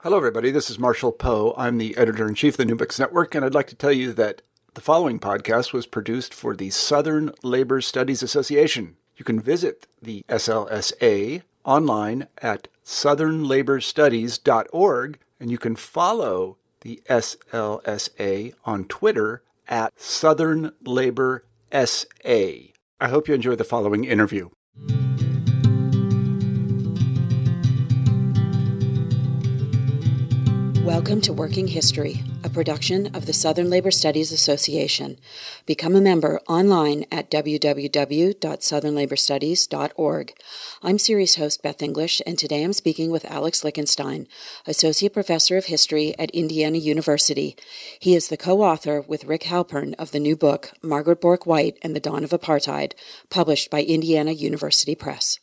Hello, everybody. This is Marshall Poe. I'm the editor in chief of the New Books Network, and I'd like to tell you that the following podcast was produced for the Southern Labor Studies Association. You can visit the SLSA online at southernlaborstudies.org, and you can follow the SLSA on Twitter at Southern Labor SA. I hope you enjoy the following interview. Welcome to Working History, a production of the Southern Labor Studies Association. Become a member online at www.southernlaborstudies.org. I'm series host Beth English, and today I'm speaking with Alex Lichtenstein, Associate Professor of History at Indiana University. He is the co author with Rick Halpern of the new book, Margaret Bourke White and the Dawn of Apartheid, published by Indiana University Press.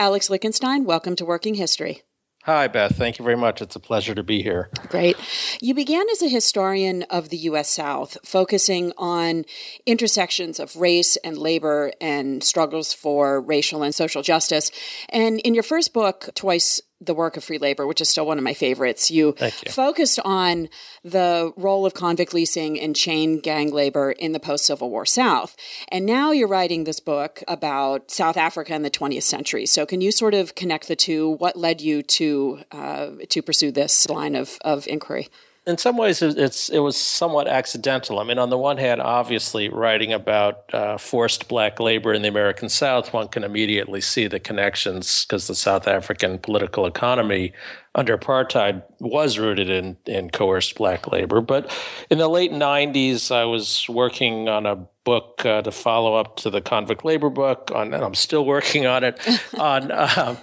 Alex Lichtenstein, welcome to Working History. Hi, Beth. Thank you very much. It's a pleasure to be here. Great. You began as a historian of the U.S. South, focusing on intersections of race and labor and struggles for racial and social justice. And in your first book, Twice the work of free labor, which is still one of my favorites. You, you, focused on the role of convict leasing and chain gang labor in the post Civil War South. And now you're writing this book about South Africa in the 20th century. So, can you sort of connect the two? What led you to, uh, to pursue this line of, of inquiry? In some ways, it's it was somewhat accidental. I mean, on the one hand, obviously, writing about uh, forced black labor in the American South, one can immediately see the connections because the South African political economy under apartheid was rooted in, in coerced black labor. But in the late 90s, I was working on a book uh, to follow up to the convict labor book, on, and I'm still working on it, on um,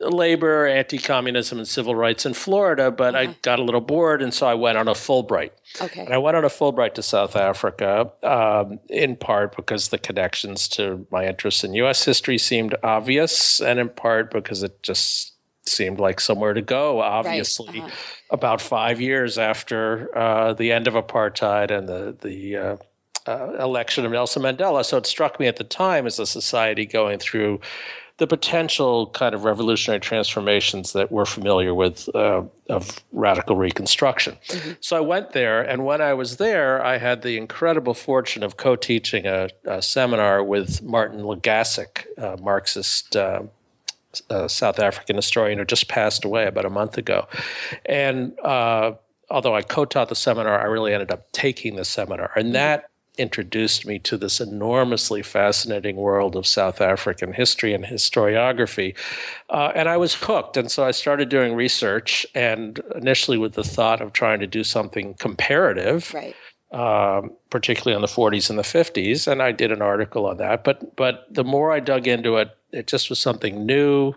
labor, anti communism, and civil rights in Florida. But uh-huh. I got a little bored, and so I went on a Fulbright. Okay. And I went on a Fulbright to South Africa, um, in part because the connections to my interests in U.S. history seemed obvious, and in part because it just seemed like somewhere to go, obviously, right. uh-huh. about five years after uh, the end of apartheid and the, the uh, uh, election of Nelson Mandela. So it struck me at the time as a society going through the potential kind of revolutionary transformations that we're familiar with uh, of radical reconstruction. Mm-hmm. So I went there, and when I was there, I had the incredible fortune of co teaching a, a, seminar with Martin Legassick, a Marxist uh, South African historian who just passed away about a month ago. And uh, although I co taught the seminar, I really ended up taking the seminar. And that introduced me to this enormously fascinating world of South African history and historiography. Uh, and I was hooked. And so I started doing research, and initially with the thought of trying to do something comparative. Right. Um, particularly in the 40s and the 50s, and I did an article on that. But but the more I dug into it, it just was something new,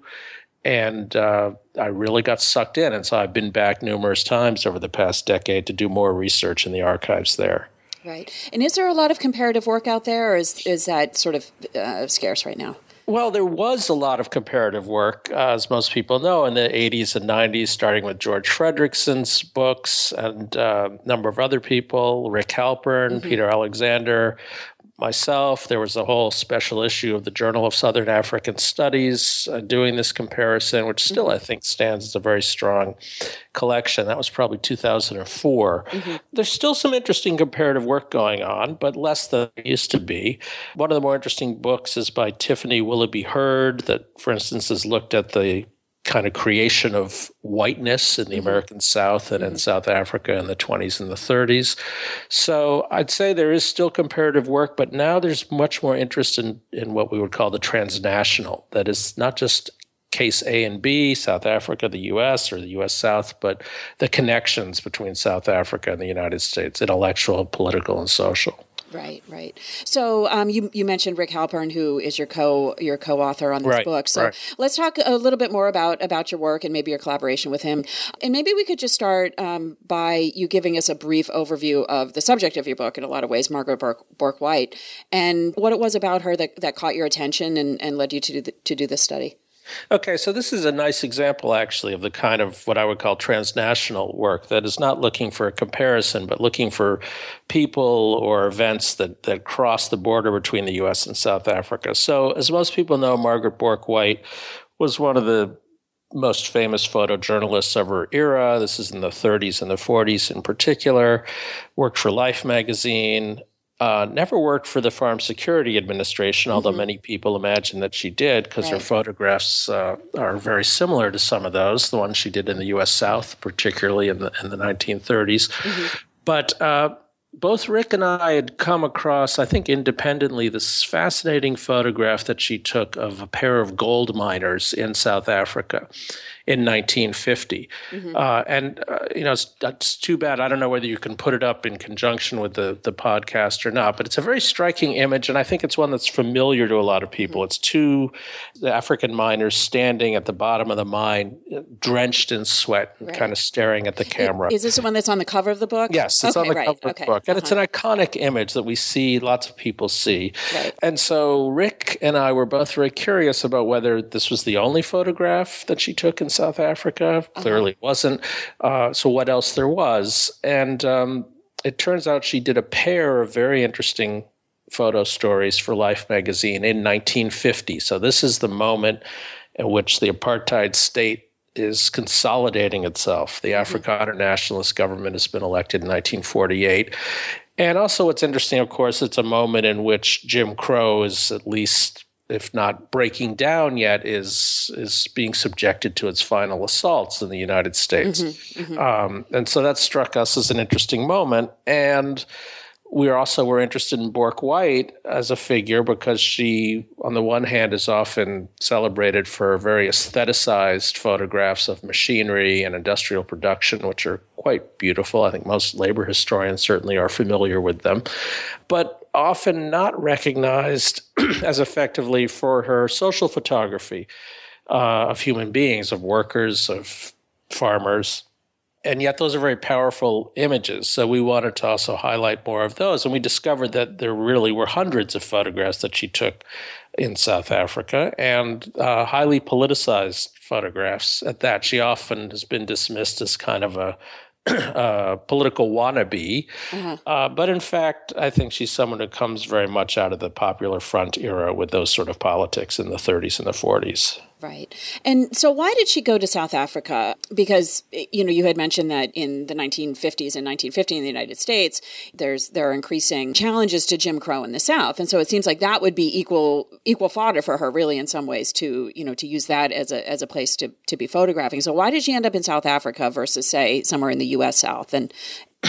and uh, I really got sucked in. And so I've been back numerous times over the past decade to do more research in the archives there. Right. And is there a lot of comparative work out there, or is is that sort of uh, scarce right now? Well, there was a lot of comparative work, uh, as most people know, in the 80s and 90s, starting with George Fredrickson's books and uh, a number of other people, Rick Halpern, mm-hmm. Peter Alexander, myself. There was a whole special issue of the Journal of Southern African Studies uh, doing this comparison, which still. I think stands as a very strong collection. That was probably 2004. Mm-hmm. There's still some interesting comparative work going on, but less than there used to be. One of the more interesting books is by Tiffany Willoughby Hurd, that, for instance, has looked at the kind of creation of whiteness in the mm-hmm. American South and in mm-hmm. South Africa in the 20s and the 30s. So I'd say there is still comparative work, but now there's much more interest in, in what we would call the transnational. That is not just case A and B, South Africa, the US, or the US South, but the connections between South Africa and the United States, intellectual, political, and social. Right, right. So um, you you mentioned Rick Halpern, who is your co your co-author on this right, book. So right. let's talk a little bit more about about your work and maybe your collaboration with him. And maybe we could just start um, by you giving us a brief overview of the subject of your book. In a lot of ways, Margaret Bourke White, and what it was about her that, that caught your attention and, and led you to do the, to do this study. Okay, so this is a nice example, actually, of the kind of what I would call transnational work that is not looking for a comparison, but looking for people or events that, that cross the border between the US and South Africa. So, as most people know, Margaret Bourke White was one of the most famous photojournalists of her era. This is in the 30s and the 40s in particular. Worked for Life magazine, uh, never worked for the Farm Security Administration, although mm-hmm. many people imagine that she did because right. her photographs uh, are very similar to some of those, the ones she did in the U.S. South, particularly in the in the 1930s. Mm-hmm. But uh, both Rick and I had come across, I think independently, this fascinating photograph that she took of a pair of gold miners in South Africa in 1950. Mm-hmm. Uh, and, uh, you know, it's, it's, too bad. I don't know whether you can put it up in conjunction with the, the podcast or not, but it's a very striking image. And I think it's one that's familiar to a lot of people. Mm-hmm. It's two African miners standing at the bottom of the mine, drenched in sweat, and right. kind of staring at the camera. Is this the one that's on the cover of the book? Yes, it's okay, on the right. cover okay. of the book. And uh-huh. it's an iconic image that we see, lots of people see. Right. And so Rick and I were both very curious about whether this was the only photograph that she took in South Africa. Uh-huh. Clearly uh-huh. wasn't. Uh, so what else there was? And um, it turns out she did a pair of very interesting photo stories for Life magazine in 1950. So this is the moment in which the apartheid state is consolidating itself. The mm-hmm. Afrikaner nationalist government has been elected in 1948. And also, what's interesting, of course, it's a moment in which Jim Crow is at least if not breaking down yet, is is being subjected to its final assaults in the United States. Mm-hmm, mm-hmm. Um, and so that struck us as an interesting moment. And we also were interested in Bourke White as a figure because she, on the one hand, is often celebrated for very aestheticized photographs of machinery and industrial production, which are quite beautiful. I think most labor historians certainly are familiar with them, but often not recognized as effectively for her social photography uh, of human beings, of workers, of farmers and yet those are very powerful images. So we wanted to also highlight more of those. And we discovered that there really were hundreds of photographs that she took in South Africa and uh, highly politicized photographs at that. She often has been dismissed as kind of a uh, political wannabe. Uh-huh. Uh, but in fact, I think she's someone who comes very much out of the popular front era with those sort of politics in the 30s and the 40s. Right. And so why did she go to South Africa? Because you know, you had mentioned that in the 1950s and 1950 in the United States, there's there are increasing challenges to Jim Crow in the South. And so it seems like that would be equal equal fodder for her really in some ways to, you know, to use that as a as a place to to be photographing. So why did she end up in South Africa versus say somewhere in the US South? And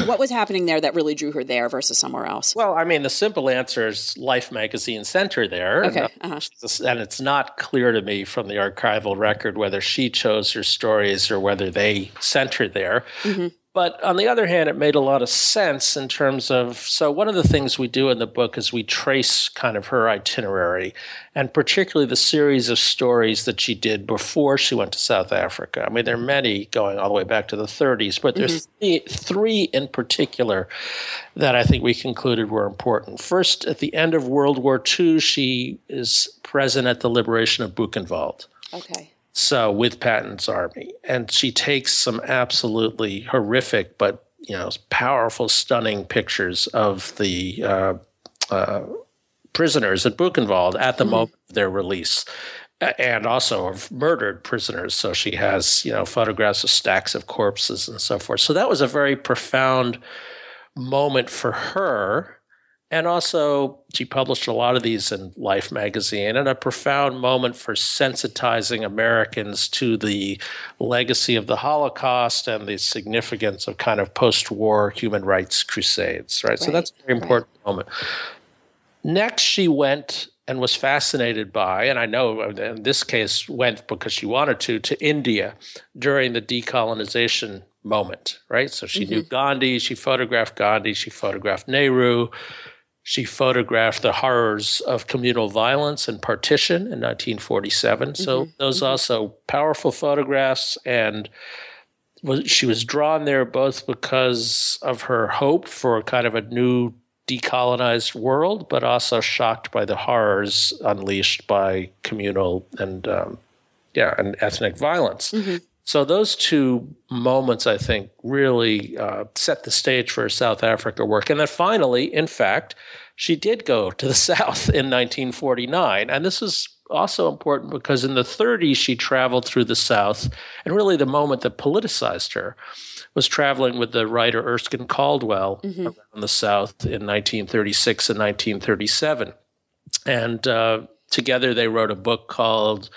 what was happening there that really drew her there versus somewhere else? Well, I mean, the simple answer is Life Magazine sent her there. Okay. And, uh-huh. and it's not clear to me from the archival record whether she chose her stories or whether they sent her there. Mm-hmm. But on the other hand, it made a lot of sense in terms of so, one of the things we do in the book is we trace kind of her itinerary and particularly the series of stories that she did before she went to South Africa. I mean, there are many going all the way back to the 30s, but there's mm-hmm. three, three in particular that I think we concluded were important. First, at the end of World War II, she is present at the liberation of Buchenwald. Okay. So with Patton's army, and she takes some absolutely horrific but you know powerful, stunning pictures of the uh, uh, prisoners at Buchenwald at the mm-hmm. moment of their release, and also of murdered prisoners. So she has you know photographs of stacks of corpses and so forth. So that was a very profound moment for her and also, she published a lot of these in Life magazine, and a profound moment for sensitizing Americans to the legacy of the Holocaust and the significance of kind of post war human rights crusades, right? right? So that's a very important right. moment. Next, she went and was fascinated by, and I know in this case went because she wanted to, to India during the decolonization moment, right? So she mm-hmm. knew Gandhi, she photographed Gandhi, she photographed Nehru, she photographed the horrors of communal violence and partition in 1947. Mm-hmm. So those mm-hmm. also powerful photographs and was, she was drawn there both because of her hope for kind of a new decolonized world, but also shocked by the horrors unleashed by communal and um, yeah, and ethnic violence. Mm-hmm. So those two moments, I think, really uh, set the stage for her South Africa work. And then finally, in fact, she did go to the South in 1949, and this is also important because in the 30s she traveled through the South, and really the moment that politicized her was traveling with the writer Erskine Caldwell mm-hmm. around the South in 1936 and 1937. And uh, together they wrote a book called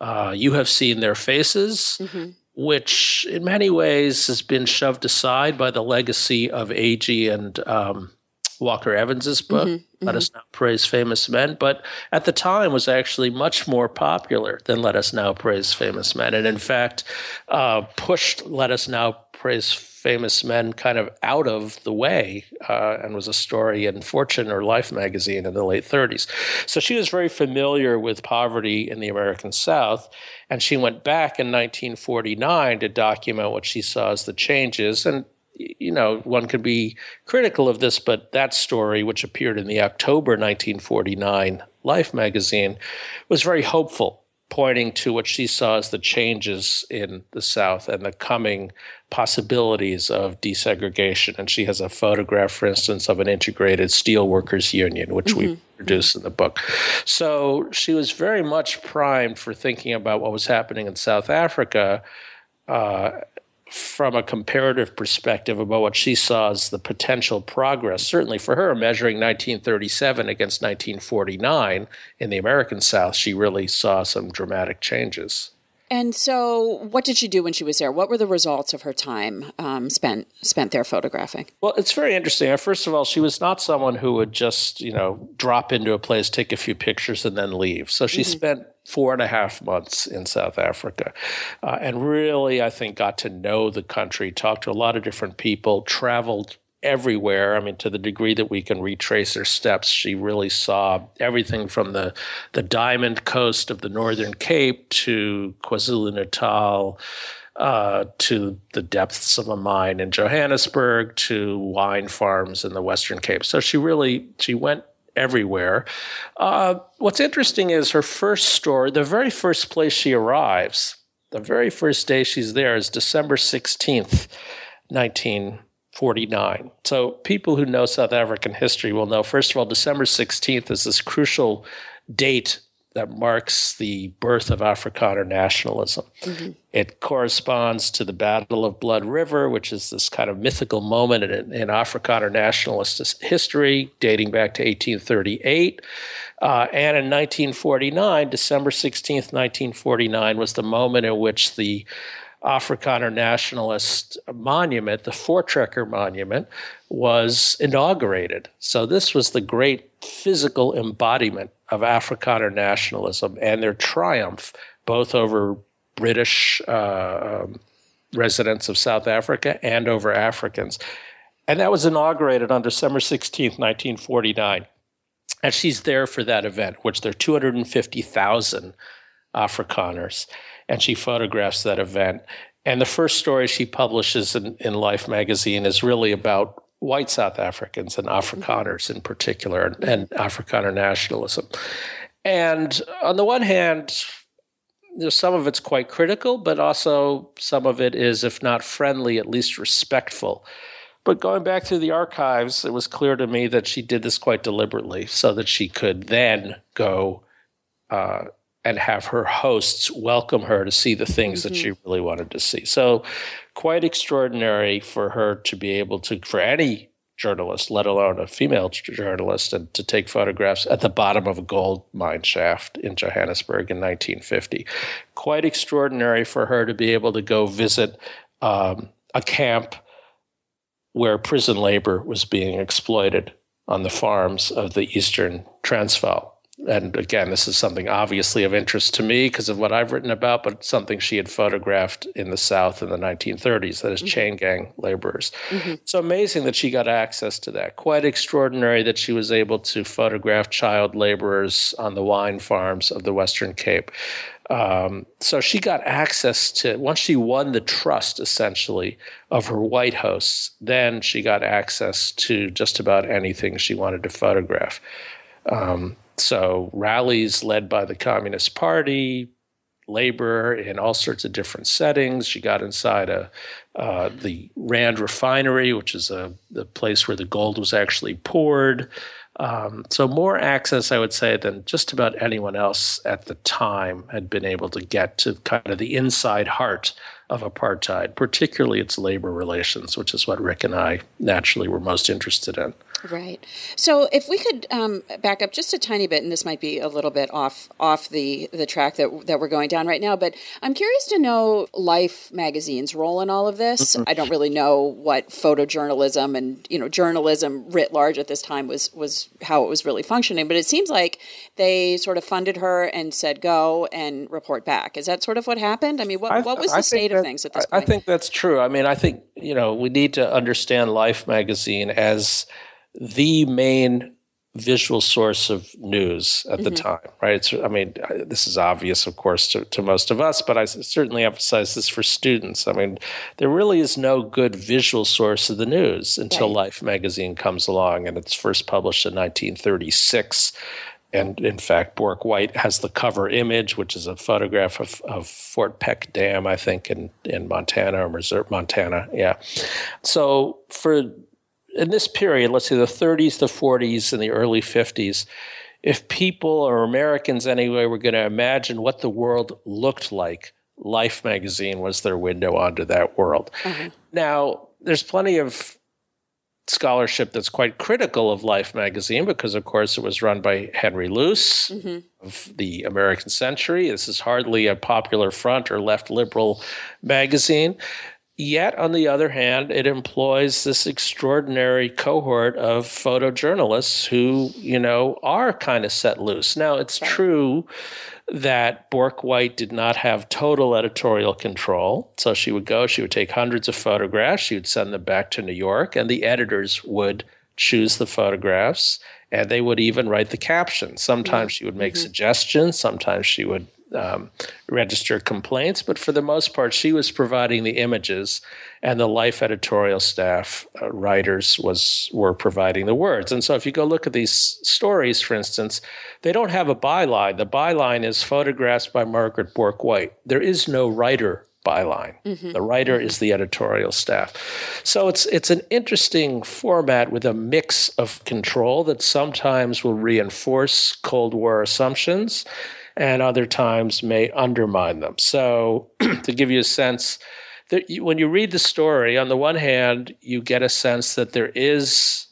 uh, You Have Seen Their Faces. Mm-hmm. Which, in many ways, has been shoved aside by the legacy of Agee and um, Walker Evans's book, mm-hmm, Let mm-hmm. Us Now Praise Famous Men, but at the time was actually much more popular than Let Us Now Praise Famous Men. And in fact, uh, pushed Let Us Now praise famous men kind of out of the way uh, and was a story in Fortune or Life magazine in the late 30s. So she was very familiar with poverty in the American South. And she went back in 1949 to document what she saw as the changes. And, you know, one could be critical of this, but that story, which appeared in the October 1949 Life magazine, was very hopeful pointing to what she saw as the changes in the South and the coming possibilities of desegregation. And she has a photograph, for instance, of an integrated steelworkers union, which mm-hmm. we produced in the book. So she was very much primed for thinking about what was happening in South Africa. Uh, from a comparative perspective about what she saw as the potential progress, certainly for her, measuring 1937 against 1949 in the American South, she really saw some dramatic changes. And so, what did she do when she was there? What were the results of her time um, spent spent there photographing? Well, it's very interesting. First of all, she was not someone who would just you know drop into a place, take a few pictures, and then leave. So she mm-hmm. spent four and a half months in South Africa, uh, and really, I think, got to know the country, talked to a lot of different people, traveled everywhere. I mean, to the degree that we can retrace her steps, she really saw everything from the the diamond coast of the Northern Cape to KwaZulu Natal. Uh, to the depths of a mine in Johannesburg, to wine farms in the Western Cape. So she really she went everywhere. Uh, what's interesting is her first story, the very first place she arrives, the very first day she's there is December 16th, 1949. So people who know South African history will know, first of all, December 16th is this crucial date that marks the birth of Afrikaner nationalism. Mm-hmm. It corresponds to the Battle of Blood River, which is this kind of mythical moment in, in Afrikaner nationalist history dating back to 1838. Uh, and in 1949, December 16th, 1949, was the moment in which the Afrikaner nationalist monument, the Voortrekker Monument, was inaugurated. So this was the great physical embodiment of Afrikaner nationalism and their triumph, both over British uh, um, residents of South Africa and over Africans. And that was inaugurated on December 16th, 1949. And she's there for that event, which there are 250,000 Afrikaners and she photographs that event. And the first story she publishes in, in Life magazine is really about white South Africans and Afrikaners in particular, and, and Afrikaner nationalism. And on the one hand, there's some of it's quite critical, but also some of it is, if not friendly, at least respectful. But going back through the archives, it was clear to me that she did this quite deliberately so that she could then go uh, and have her hosts welcome her to see the things mm-hmm. that she really wanted to see. So, quite extraordinary for her to be able to, for any journalist, let alone a female journalist, and to take photographs at the bottom of a gold mine shaft in Johannesburg in 1950. Quite extraordinary for her to be able to go visit um, a camp where prison labor was being exploited on the farms of the Eastern Transvaal and again, this is something obviously of interest to me because of what I've written about, but something she had photographed in the South in the 1930s, that is mm-hmm. chain gang laborers. Mm-hmm. It's amazing that she got access to that. Quite extraordinary that she was able to photograph child laborers on the wine farms of the Western Cape. Um, so she got access to, once she won the trust essentially of her white hosts, then she got access to just about anything she wanted to photograph. Um, so rallies led by the Communist Party, labor in all sorts of different settings. She got inside a uh, the Rand refinery, which is a the place where the gold was actually poured. Um, so more access, I would say, than just about anyone else at the time had been able to get to kind of the inside heart of apartheid, particularly its labor relations, which is what Rick and I naturally were most interested in. Right. So if we could um, back up just a tiny bit, and this might be a little bit off off the the track that that we're going down right now, but I'm curious to know Life magazine's role in all of this. Mm-hmm. I don't really know what photojournalism and you know journalism writ large at this time was was how it was really functioning, but it seems like they sort of funded her and said go and report back. Is that sort of what happened? I mean, what, I, what was the state that, of things at this point? I think that's true. I mean, I think you know we need to understand Life magazine as the main visual source of news at mm-hmm. the time, right? It's, I mean, this is obvious, of course, to, to, most of us, but I certainly emphasize this for students. I mean, there really is no good visual source of the news until right. Life magazine comes along, and it's first published in 1936. And in fact, Bourke White has the cover image, which is a photograph of, of Fort Peck Dam, I think, in, in Montana or Missouri, Montana. Yeah. So for in this period, let's say the 30s, the 40s, and the early 50s, if people or Americans anyway were going to imagine what the world looked like, Life magazine was their window onto that world. Mm-hmm. Now, there's plenty of scholarship that's quite critical of Life magazine because, of course, it was run by Henry Luce mm-hmm. of the American Century. This is hardly a popular front or left liberal magazine. Yet, on the other hand, it employs this extraordinary cohort of photojournalists who, you know, are kind of set loose. Now, it's true that Bourke White did not have total editorial control. So she would go, she would take hundreds of photographs, she would send them back to New York, and the editors would choose the photographs and they would even write the captions. Sometimes she would make mm-hmm. suggestions, sometimes she would um, register complaints, but for the most part, she was providing the images, and the Life editorial staff uh, writers was were providing the words. And so, if you go look at these stories, for instance, they don't have a byline. The byline is photographs by Margaret Bourke White. There is no writer byline. Mm-hmm. The writer is the editorial staff. So it's it's an interesting format with a mix of control that sometimes will reinforce Cold War assumptions and other times may undermine them. So, to give you a sense, that when you read the story, on the one hand, you get a sense that there is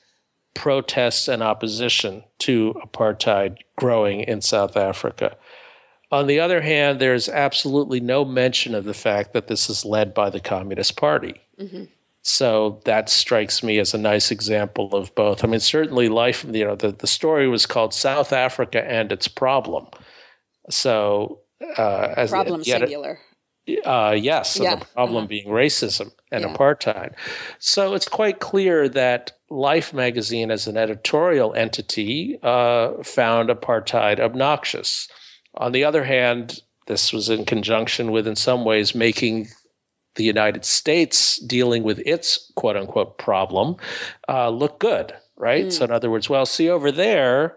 protest and opposition to apartheid growing in South Africa. On the other hand, there's absolutely no mention of the fact that this is led by the Communist Party. Mm-hmm. So that strikes me as a nice example of both. I mean, certainly life, you know, the, the story was called South Africa and its problem. So, uh, as problem yet, singular. Uh, yes, yeah. the problem uh-huh. being racism and yeah. apartheid. So it's quite clear that Life magazine, as an editorial entity, uh, found apartheid obnoxious. On the other hand, this was in conjunction with, in some ways, making the United States dealing with its quote unquote problem uh, look good, right? Mm. So, in other words, well, see over there,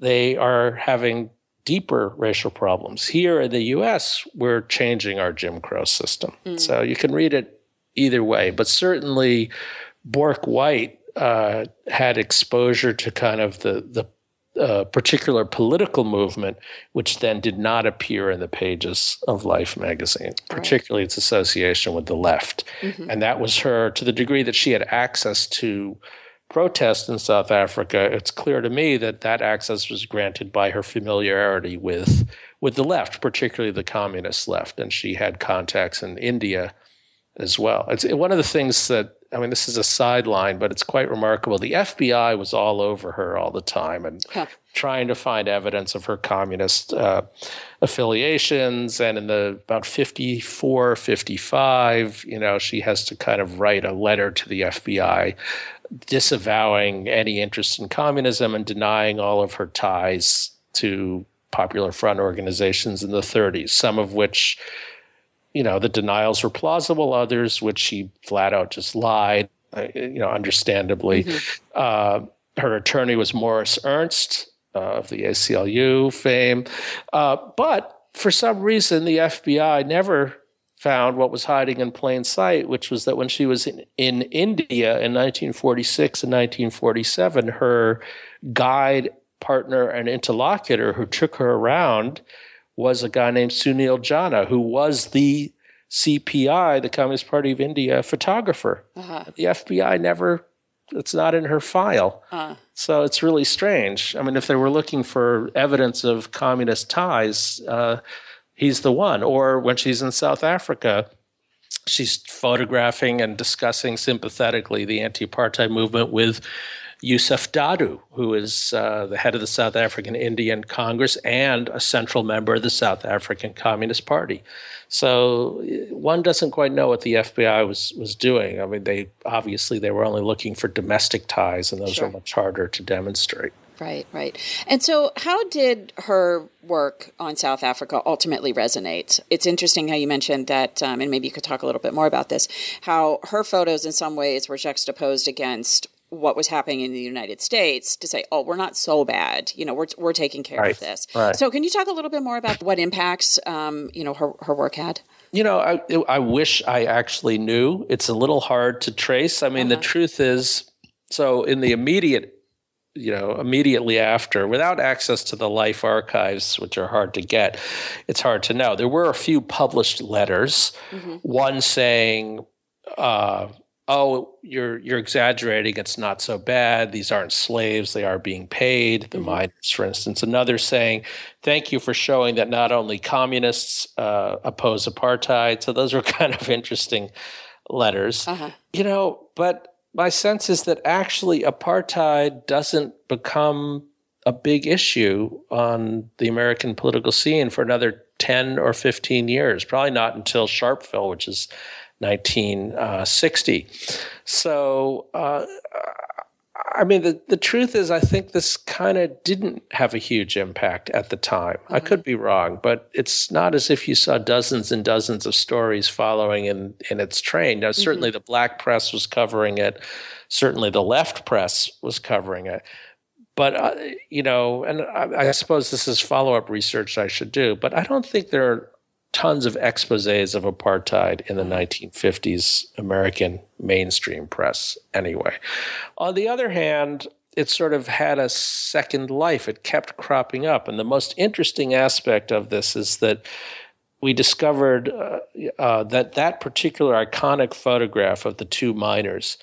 they are having deeper racial problems. Here in the US, we're changing our Jim Crow system. Mm. So you can read it either way, but certainly Bourke White uh, had exposure to kind of the, the uh, particular political movement, which then did not appear in the pages of Life magazine, particularly right. its association with the left. Mm-hmm. And that was her, to the degree that she had access to protest in South Africa, it's clear to me that that access was granted by her familiarity with with the left, particularly the communist left, and she had contacts in India as well. It's one of the things that I mean, this is a sideline, but it's quite remarkable. The FBI was all over her all the time and huh. Trying to find evidence of her communist uh, affiliations. And in the about 54, 55, you know, she has to kind of write a letter to the FBI disavowing any interest in communism and denying all of her ties to Popular Front organizations in the 30s, some of which, you know, the denials were plausible, others which she flat out just lied, uh, you know, understandably. Mm-hmm. Uh, her attorney was Morris Ernst uh, of the ACLU fame. Uh, but for some reason, the FBI never found what was hiding in plain sight, which was that when she was in, in India in 1946 and 1947, her guide, partner, and interlocutor who took her around was a guy named Sunil Jana, who was the CPI, the Communist Party of India photographer. Uh-huh. The FBI never, it's not in her file. Uh-huh. So it's really strange. I mean, if they were looking for evidence of communist ties, uh, he's the one. Or when she's in South Africa, she's photographing and discussing sympathetically the anti apartheid movement with Yusuf Dadoo, who is uh, the head of the South African Indian Congress and a central member of the South African Communist Party. So one doesn't quite know what the FBI was was doing. I mean, they obviously they were only looking for domestic ties, and those sure. are much harder to demonstrate. Right, right. And so, how did her work on South Africa ultimately resonate? It's interesting how you mentioned that, um, and maybe you could talk a little bit more about this. How her photos, in some ways, were juxtaposed against what was happening in the United States to say, "Oh, we're not so bad. You know, we're we're taking care right, of this." Right. So, can you talk a little bit more about what impacts, um, you know, her her work had? You know, I I wish I actually knew. It's a little hard to trace. I mean, uh-huh. the truth is, so in the immediate you know immediately after without access to the life archives which are hard to get it's hard to know there were a few published letters mm-hmm. one saying uh, oh you're you're exaggerating. It's not so bad. These aren't slaves. They are being paid. The mm-hmm. miners for instance. Another saying thank you for showing that not only communists uh, oppose apartheid. So those were kind of interesting letters. Uh-huh. you know but my sense is that actually apartheid doesn't become a big issue on the American political scene for another 10 or 15 years, probably not until Sharpeville, which is 1960. So, uh, I mean, the, the truth is, I think this kind of didn't have a huge impact at the time. Mm-hmm. I could be wrong, but it's not as if you saw dozens and dozens of stories following in, in its train. Now, certainly mm-hmm. the black press was covering it, certainly the left press was covering it. But, uh, you know, and I, I suppose this is follow up research I should do, but I don't think there are tons of exposés of apartheid in the 1950s American mainstream press, anyway. On the other hand, it sort of had a second life. It kept cropping up. And the most interesting aspect of this is that we discovered uh, uh, that that particular iconic photograph of the two miners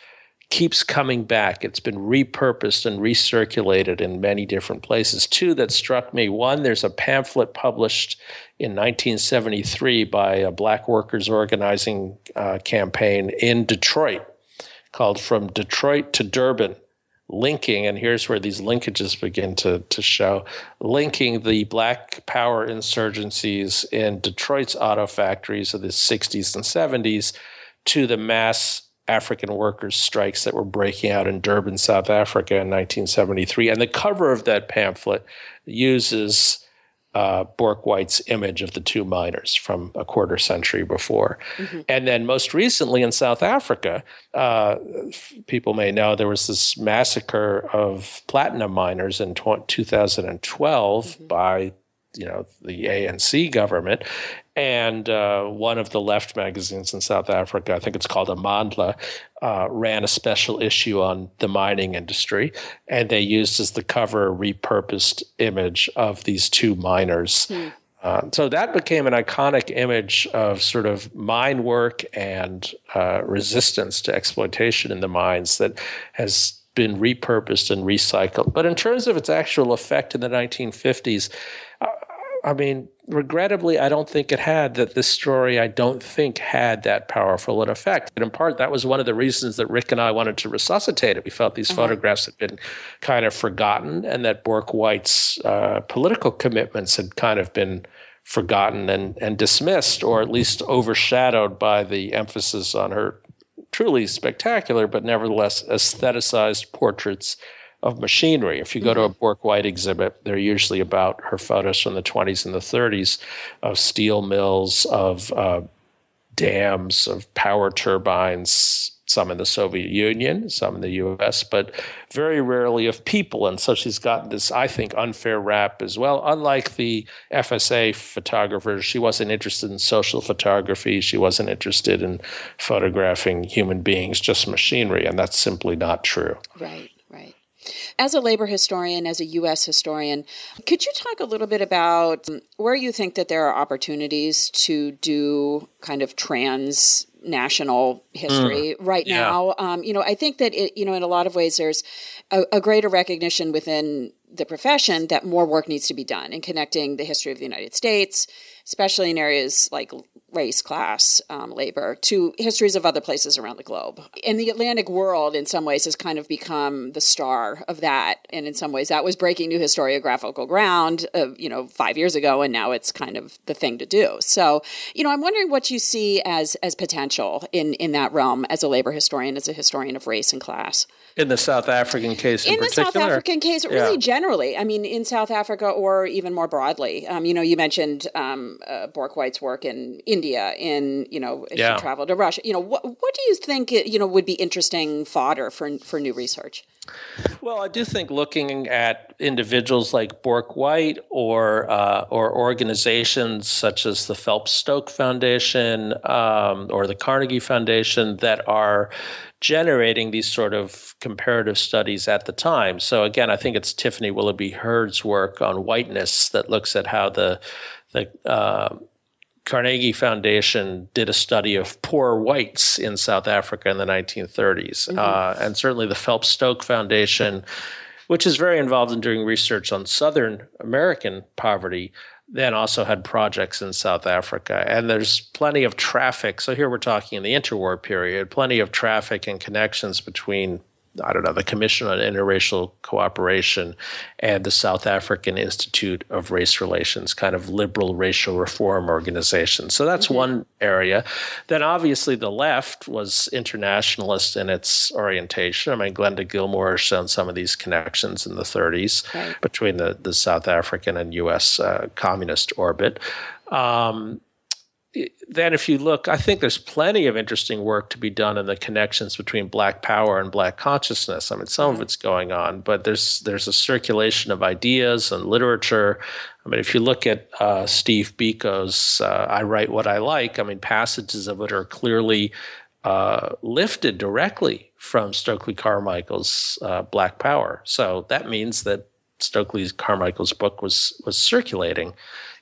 keeps coming back. It's been repurposed and recirculated in many different places. Two that struck me one, there's a pamphlet published in 1973 by a black workers organizing uh, campaign in Detroit called From Detroit to Durban. Linking, and here's where these linkages begin to, to show, linking the black power insurgencies in Detroit's auto factories of the 60s and 70s to the mass African workers' strikes that were breaking out in Durban, South Africa in 1973. And the cover of that pamphlet uses uh, Bourke-White's image of the two miners from a quarter century before. Mm-hmm. And then most recently in South Africa, uh, people may know there was this massacre of platinum miners in 2012 mm-hmm. by you know the ANC government, and uh, one of the left magazines in South Africa, I think it's called Amandla, uh, ran a special issue on the mining industry, and they used as the cover a repurposed image of these two miners. Hmm. Uh, so that became an iconic image of sort of mine work and uh, resistance to exploitation in the mines that has been repurposed and recycled. But in terms of its actual effect in the 1950s, I mean, regrettably, I don't think it had that this story, I don't think had that powerful an effect. And in part, that was one of the reasons that Rick and I wanted to resuscitate it. We felt these uh-huh. photographs had been kind of forgotten and that Bourke White's uh, political commitments had kind of been forgotten and, and dismissed, or at least overshadowed by the emphasis on her truly spectacular, but nevertheless aestheticized portraits of machinery. If you go to a mm-hmm. White exhibit, they're usually about her photos from the 20s and the 30s of steel mills, of uh, dams, of power turbines, some in the Soviet Union, some in the US, but very rarely of people. And so she's gotten this, I think, unfair rap as well. Unlike the FSA photographers, she wasn't interested in social photography. She wasn't interested in photographing human beings, just machinery. And that's simply not true. Right. As a labor historian, as a U.S. historian, could you talk a little bit about where you think that there are opportunities to do kind of trans national history mm, right yeah. now? Um, you know, I think that it, you know, in a lot of ways, there's a, a greater recognition within the profession that more work needs to be done in connecting the history of the United States, especially in areas like race, class, um, labor, to histories of other places around the globe. And the Atlantic world, in some ways, has kind of become the star of that. And in some ways, that was breaking new historiographical ground, uh, you know, five years ago, and now it's kind of the thing to do. So, you know, I'm wondering what you see as as potential in in that realm as a labor historian, as a historian of race and class. In the South African case, in, in the South African case, really yeah. generally. I mean, in South Africa or even more broadly. Um, you know, you mentioned um, uh, Bourke White's work in India, in you know, yeah. she traveled to Russia. You know, what what do you think you know would be interesting fodder for for new research? Well, I do think looking at individuals like Bourke White or uh, or organizations such as the Phelps Stoke Foundation um, or the Carnegie Foundation that are generating these sort of comparative studies at the time. So again, I think it's Tiffany Willoughby Hurd's work on whiteness that looks at how the the uh, Carnegie Foundation did a study of poor whites in South Africa in the 1930s, mm-hmm. uh, and certainly the Phelps Stoke Foundation, which is very involved in doing research on Southern American poverty, then also had projects in South Africa. And there's plenty of traffic. So here we're talking in the interwar period, plenty of traffic and connections between I don't know, the Commission on Interracial Cooperation and the South African Institute of Race Relations, kind of liberal racial reform organization. So that's mm-hmm. one area. Then obviously the left was internationalist in its orientation. I mean, Glenda Gilmore has shown some of these connections in the 30s right. between the, the South African and U.S. Uh, communist orbit. Um, then if you look, I think there's plenty of interesting work to be done in the connections between Black power and Black consciousness. I mean, some of mm-hmm. it's going on, but there's there's a circulation of ideas and literature. I mean, if you look at uh, Steve Biko's uh, "I Write What I Like," I mean, passages of it are clearly uh, lifted directly from Stokely Carmichael's uh, Black Power. So that means that Stokely Carmichael's book was was circulating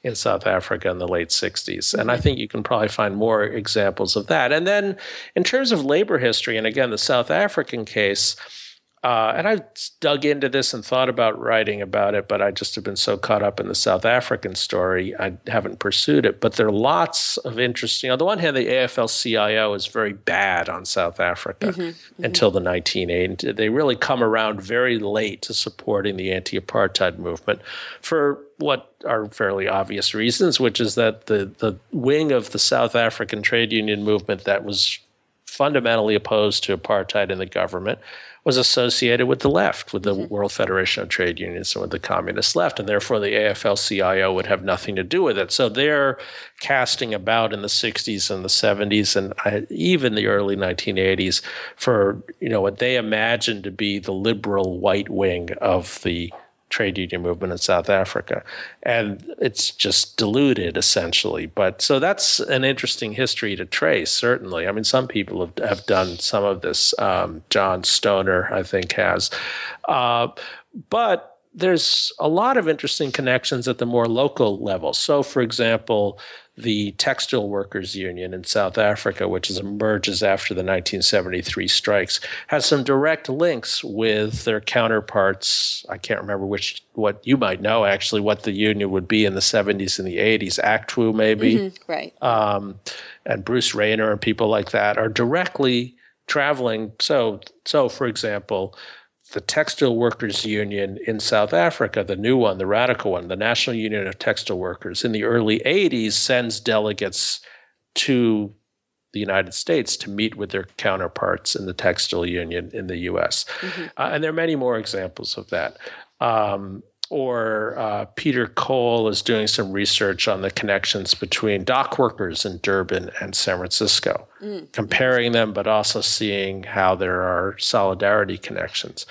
in South Africa in the late 60s. And I mm-hmm. think you can probably find more examples of that. And then in terms of labor history, and again, the South African case, uh, and I dug into this and thought about writing about it, but I just have been so caught up in the South African story, I haven't pursued it. But there are lots of interesting. On the one hand, the AFL-CIO is very bad on South Africa mm-hmm, mm-hmm. until the 1980s. They really come around very late to supporting the anti-apartheid movement for what are fairly obvious reasons, which is that the the wing of the South African trade union movement that was fundamentally opposed to apartheid in the government was associated with the left, with the mm-hmm. World Federation of Trade Unions and with the communist left, and therefore the AFL-CIO would have nothing to do with it. So they're casting about in the 60s and the 70s and even the early 1980s for you know what they imagined to be the liberal white wing of the trade union movement in South Africa. And it's just diluted essentially. But so that's an interesting history to trace, certainly. I mean, some people have, have done some of this. Um, John Stoner, I think, has. Uh, but there's a lot of interesting connections at the more local level. So, for example, the Textile Workers Union in South Africa, which is, emerges after the 1973 strikes, has some direct links with their counterparts. I can't remember which, what you might know actually, what the union would be in the 70s and the 80s, ACTWU maybe. Mm-hmm, right. Um, and Bruce Raynor and people like that are directly traveling. So, so for example, the Textile Workers Union in South Africa, the new one, the radical one, the National Union of Textile Workers, in the early 80s sends delegates to the United States to meet with their counterparts in the textile union in the US. Mm-hmm. Uh, and there are many more examples of that. Um, or uh, Peter Cole is doing some research on the connections between dock workers in Durban and San Francisco, mm. comparing them, but also seeing how there are solidarity connections.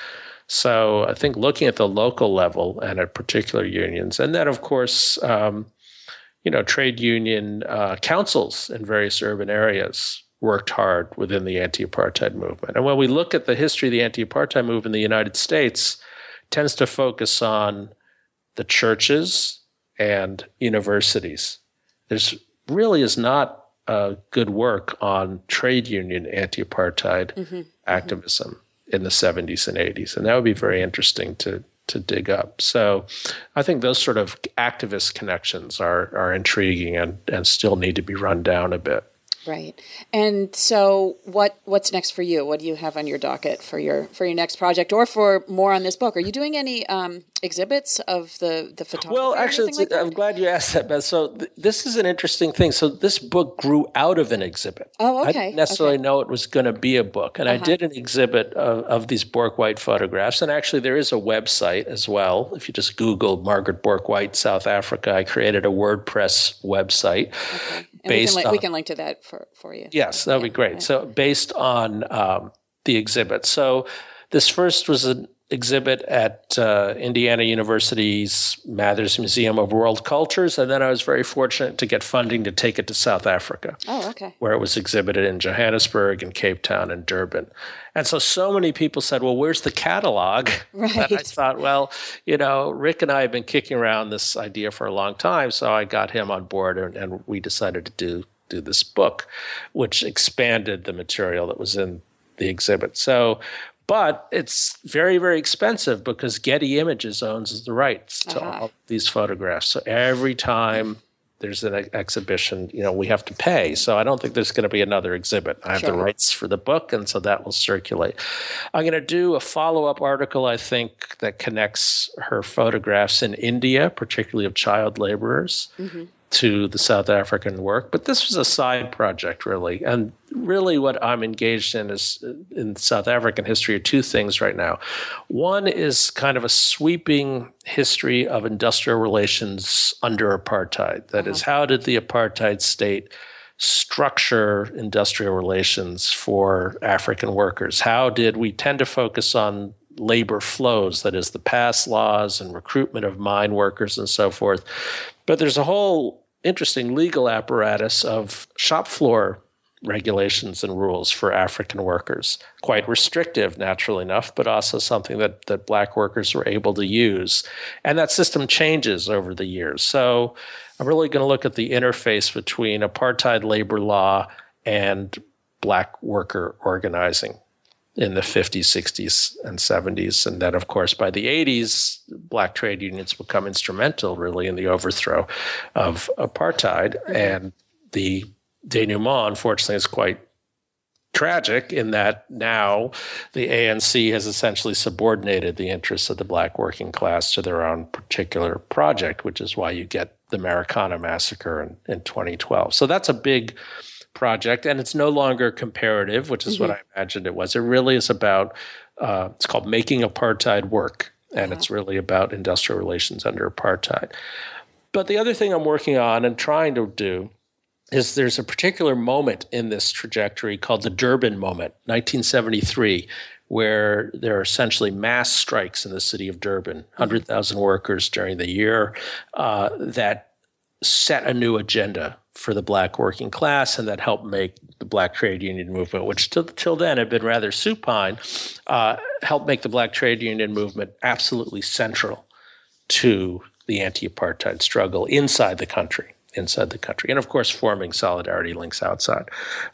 So I think looking at the local level and at particular unions, and then of course, um, you know, trade union uh, councils in various urban areas worked hard within the anti-apartheid movement. And when we look at the history of the anti-apartheid movement in the United States, tends to focus on the churches and universities. There's really is not uh, good work on trade union anti-apartheid mm-hmm. activism mm-hmm. in the 70s and 80s, and that would be very interesting to to dig up. So, I think those sort of activist connections are are intriguing and and still need to be run down a bit. Right. And so what what's next for you? What do you have on your docket for your for your next project or for more on this book? Are you doing any um, exhibits of the the photography? Well, actually, like I'm glad you asked that, Beth. So th- this is an interesting thing. So this book grew out of an exhibit. Oh, okay. I didn't necessarily okay. know it was going to be a book, and uh-huh. I did an exhibit of, of these Bourke-White photographs. And actually, there is a website as well. If you just Google Margaret Bourke-White South Africa, I created a WordPress website. Okay. based we can, li- on, we can link to that for, for you. Yes, that would yeah, be great. So based on um, the exhibit. So this first was an exhibit at uh, Indiana University's Mathers Museum of World Cultures, and then I was very fortunate to get funding to take it to South Africa. Oh, okay. Where it was exhibited in Johannesburg and Cape Town and Durban. And so, so many people said, "Well, where's the catalog?" Right. And I thought, well, you know, Rick and I have been kicking around this idea for a long time, so I got him on board, and, and we decided to do do this book, which expanded the material that was in the exhibit. So but it's very very expensive because Getty Images owns the rights to uh-huh. all these photographs. So every time there's an ex- exhibition, you know, we have to pay. So I don't think there's going to be another exhibit. I have sure. the rights for the book, and so that will circulate. I'm going to do a follow up article, I think, that connects her photographs in India, particularly of child laborers, mm-hmm to the South African work, but this was a side project, really. And really, what I'm engaged in is in South African history are two things right now. One is kind of a sweeping history of industrial relations under apartheid. That uh-huh. is, how did the apartheid state structure industrial relations for African workers? How did we tend to focus on labor flows, that is, the pass laws and recruitment of mine workers and so forth. But there's a whole interesting legal apparatus of shop floor regulations and rules for African workers. Quite restrictive, naturally enough, but also something that, that black workers were able to use. And that system changes over the years. So I'm really going to look at the interface between apartheid labor law and black worker organizing in the 50s, 60s, and 70s. And then, of course, by the 80s, black trade unions become instrumental really in the overthrow of apartheid. Mm-hmm. And the denouement, unfortunately, is quite tragic in that now the ANC has essentially subordinated the interests of the black working class to their own particular project, which is why you get the Marikana massacre in, in 2012. So that's a big project, and it's no longer comparative, which is mm-hmm. what I imagined it was. It really is about uh, it's called making apartheid work, and uh-huh. it's really about industrial relations under apartheid. But the other thing I'm working on and trying to do is there's a particular moment in this trajectory called the Durban moment, 1973, where there are essentially mass strikes in the city of Durban, 100,000 mm-hmm. workers during the year uh, that set a new agenda for the black working class and that helped make the black trade union movement, which till, till then had been rather supine, uh, helped make the black trade union movement absolutely central to the anti apartheid struggle inside the country. Inside the country. And of course, forming solidarity links outside.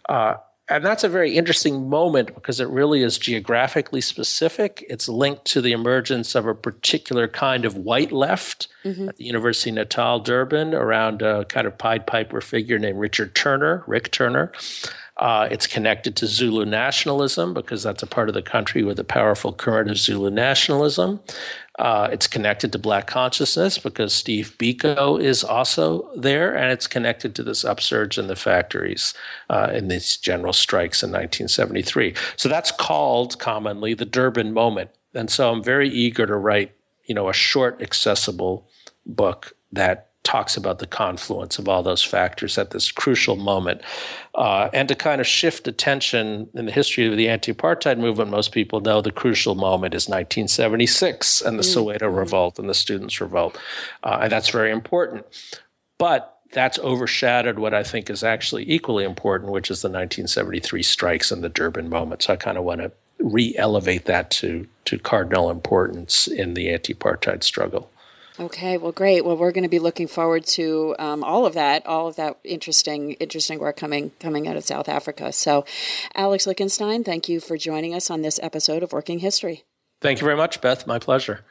Uh, and that's a very interesting moment because it really is geographically specific. It's linked to the emergence of a particular kind of white left mm-hmm. at the University of Natal, Durban, around a kind of Pied Piper figure named Richard Turner, Rick Turner. Uh, it's connected to Zulu nationalism because that's a part of the country with a powerful current of Zulu nationalism. Uh, it's connected to Black consciousness because Steve Biko is also there, and it's connected to this upsurge in the factories uh, in these general strikes in 1973. So that's called commonly the Durban moment. And so I'm very eager to write, you know, a short, accessible book that talks about the confluence of all those factors at this crucial moment. Uh, and to kind of shift attention in the history of the anti apartheid movement, most people know the crucial moment is 1976 and the mm-hmm. Soweto Revolt and the Students' Revolt. Uh, and that's very important. But that's overshadowed what I think is actually equally important, which is the 1973 strikes and the Durban moment. So I kind of want to re elevate that to, to cardinal importance in the anti apartheid struggle. Okay, well, great. Well, we're going to be looking forward to um, all of that, all of that interesting, interesting work coming coming out of South Africa. So, Alex Lichtenstein, thank you for joining us on this episode of Working History. Thank you very much, Beth. My pleasure.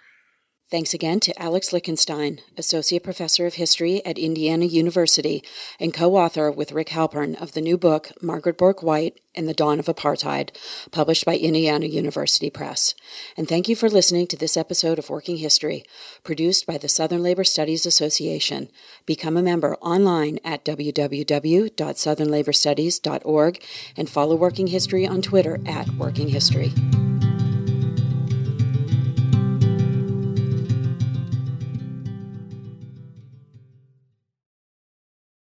Thanks again to Alex Lichtenstein, Associate Professor of History at Indiana University and co author with Rick Halpern of the new book, Margaret Bourke White and the Dawn of Apartheid, published by Indiana University Press. And thank you for listening to this episode of Working History, produced by the Southern Labor Studies Association. Become a member online at www.southernlaborstudies.org and follow Working History on Twitter at Working History.